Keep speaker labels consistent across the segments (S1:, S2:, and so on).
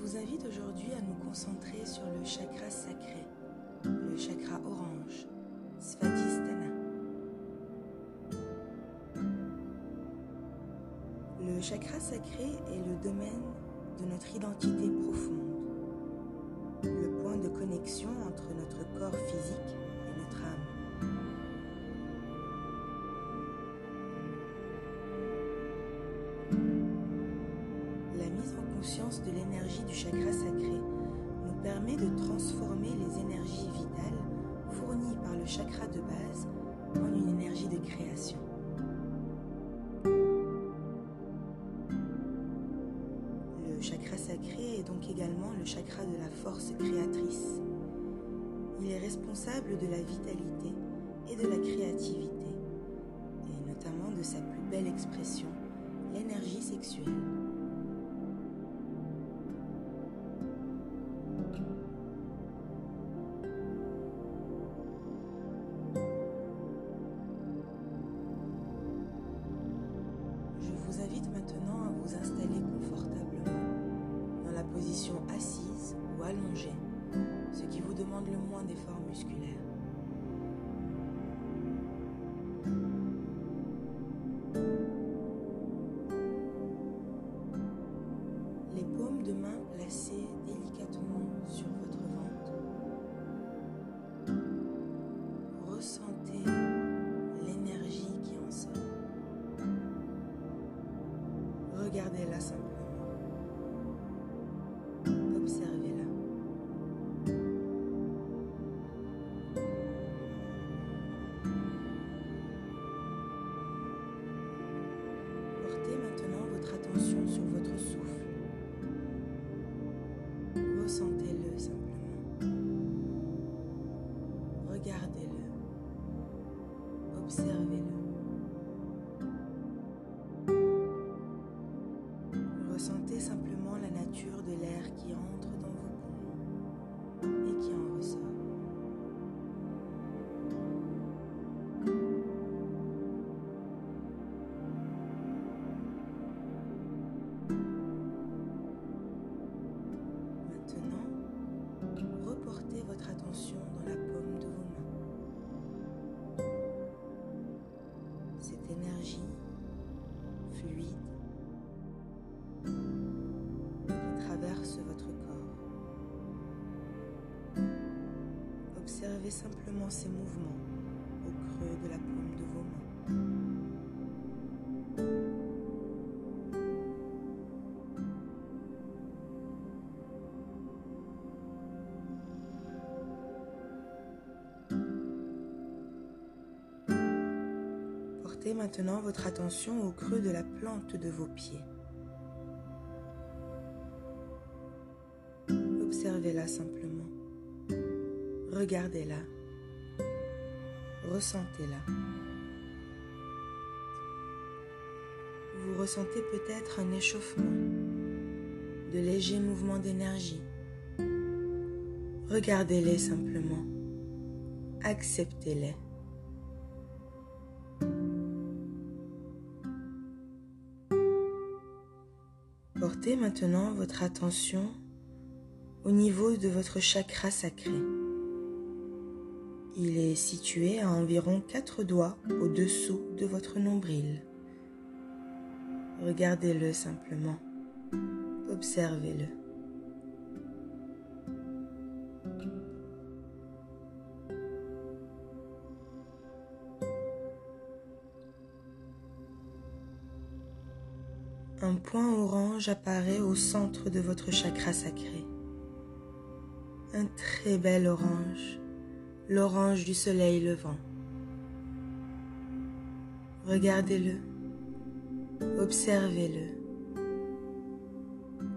S1: vous invite aujourd'hui à nous concentrer sur le chakra sacré, le chakra orange, Svadhisthana. Le chakra sacré est le domaine de notre identité profonde, de l'énergie du chakra sacré nous permet de transformer les énergies vitales fournies par le chakra de base en une énergie de création. Le chakra sacré est donc également le chakra de la force créatrice. Il est responsable de la vitalité et de la créativité, et notamment de sa plus belle expression, l'énergie sexuelle. Invite maintenant à vous installer confortablement dans la position assise ou allongée, ce qui vous demande le moins d'efforts musculaires. Les paumes de main placées Regardez-la simplement. Dans la paume de vos mains. Cette énergie fluide qui traverse votre corps. Observez simplement ces mouvements au creux de la paume de vos mains. Portez maintenant votre attention au creux de la plante de vos pieds. Observez-la simplement. Regardez-la. Ressentez-la. Vous ressentez peut-être un échauffement, de légers mouvements d'énergie. Regardez-les simplement. Acceptez-les. Portez maintenant votre attention au niveau de votre chakra sacré. Il est situé à environ quatre doigts au-dessous de votre nombril. Regardez-le simplement. Observez-le. Apparaît au centre de votre chakra sacré. Un très bel orange, l'orange du soleil levant. Regardez-le, observez-le.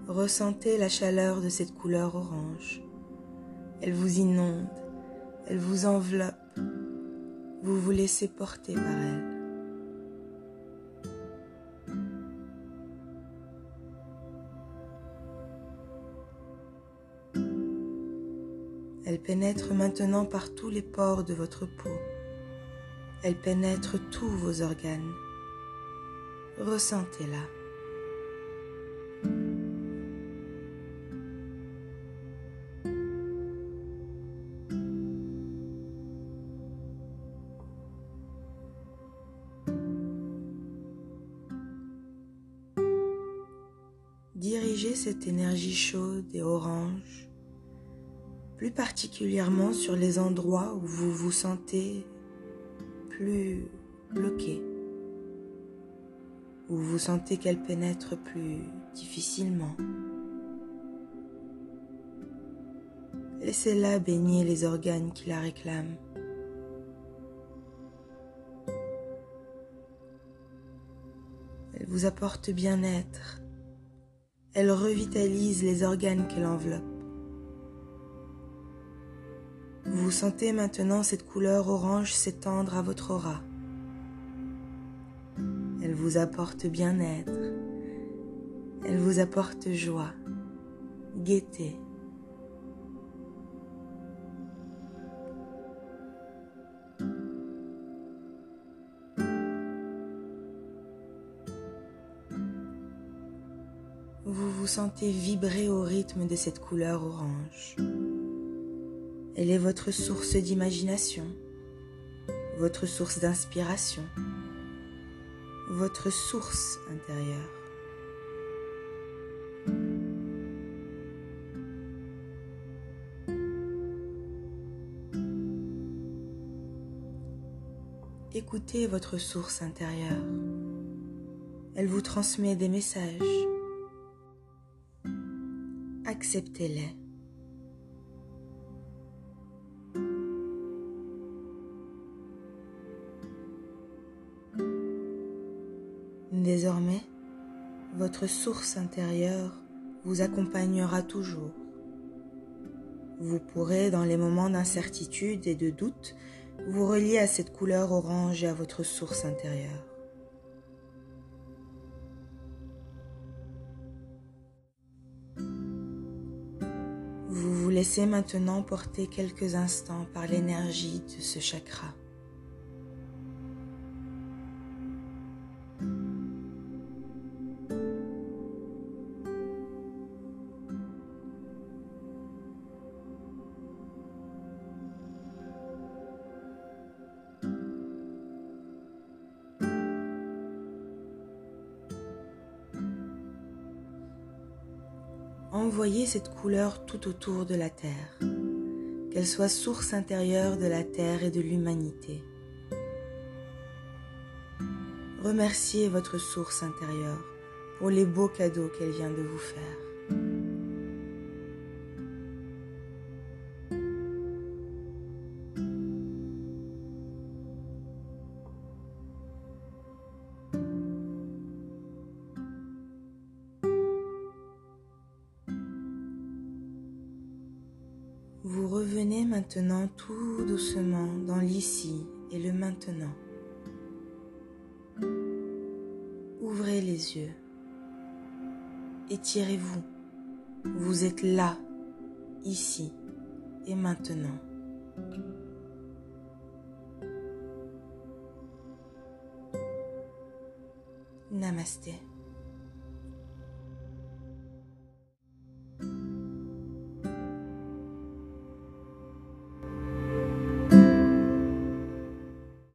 S1: Ressentez la chaleur de cette couleur orange. Elle vous inonde, elle vous enveloppe. Vous vous laissez porter par elle. pénètre maintenant par tous les pores de votre peau. Elle pénètre tous vos organes. Ressentez-la. Dirigez cette énergie chaude et orange plus particulièrement sur les endroits où vous vous sentez plus bloqué, où vous sentez qu'elle pénètre plus difficilement. Laissez-la baigner les organes qui la réclament. Elle vous apporte bien-être. Elle revitalise les organes qu'elle enveloppe. Vous sentez maintenant cette couleur orange s'étendre à votre aura. Elle vous apporte bien-être. Elle vous apporte joie, gaieté. Vous vous sentez vibrer au rythme de cette couleur orange. Elle est votre source d'imagination, votre source d'inspiration, votre source intérieure. Écoutez votre source intérieure. Elle vous transmet des messages. Acceptez-les. Désormais, votre source intérieure vous accompagnera toujours. Vous pourrez, dans les moments d'incertitude et de doute, vous relier à cette couleur orange et à votre source intérieure. Vous vous laissez maintenant porter quelques instants par l'énergie de ce chakra. Envoyez cette couleur tout autour de la Terre, qu'elle soit source intérieure de la Terre et de l'humanité. Remerciez votre source intérieure pour les beaux cadeaux qu'elle vient de vous faire. Revenez maintenant tout doucement dans l'ici et le maintenant. Ouvrez les yeux. Étirez-vous. Vous êtes là, ici et maintenant. Namasté.